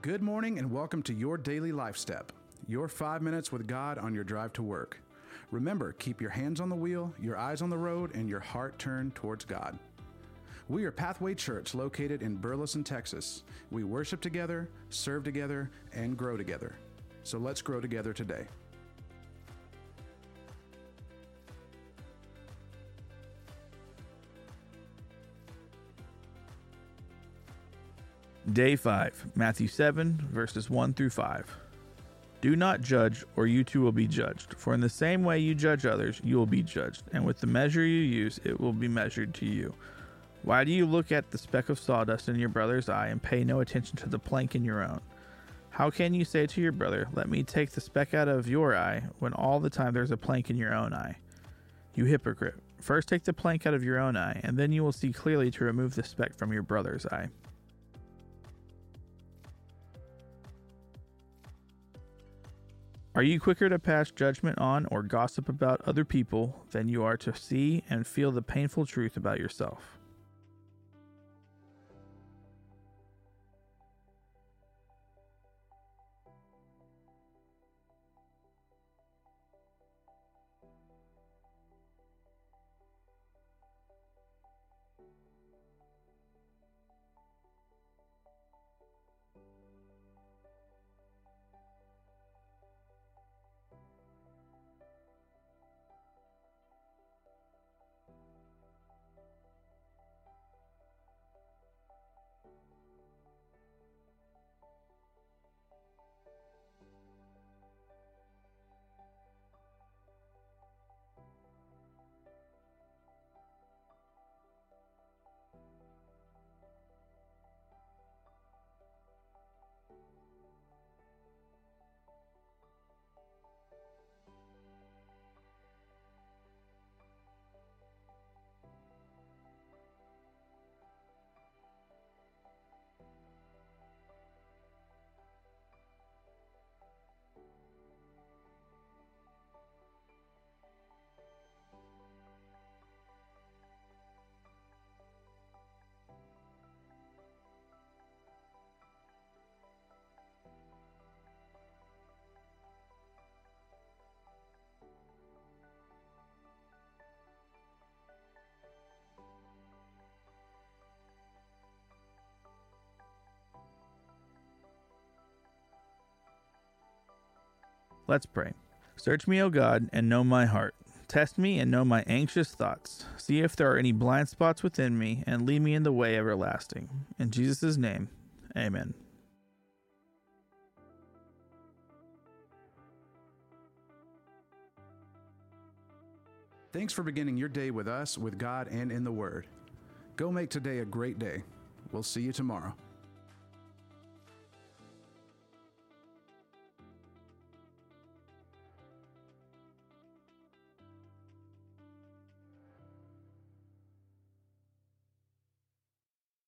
Good morning and welcome to your daily life step, your five minutes with God on your drive to work. Remember, keep your hands on the wheel, your eyes on the road, and your heart turned towards God. We are Pathway Church located in Burleson, Texas. We worship together, serve together, and grow together. So let's grow together today. Day 5, Matthew 7, verses 1 through 5. Do not judge, or you too will be judged. For in the same way you judge others, you will be judged, and with the measure you use, it will be measured to you. Why do you look at the speck of sawdust in your brother's eye and pay no attention to the plank in your own? How can you say to your brother, Let me take the speck out of your eye, when all the time there's a plank in your own eye? You hypocrite! First take the plank out of your own eye, and then you will see clearly to remove the speck from your brother's eye. Are you quicker to pass judgment on or gossip about other people than you are to see and feel the painful truth about yourself? Let's pray. Search me, O God, and know my heart. Test me and know my anxious thoughts. See if there are any blind spots within me, and lead me in the way everlasting. In Jesus' name, amen. Thanks for beginning your day with us, with God, and in the Word. Go make today a great day. We'll see you tomorrow.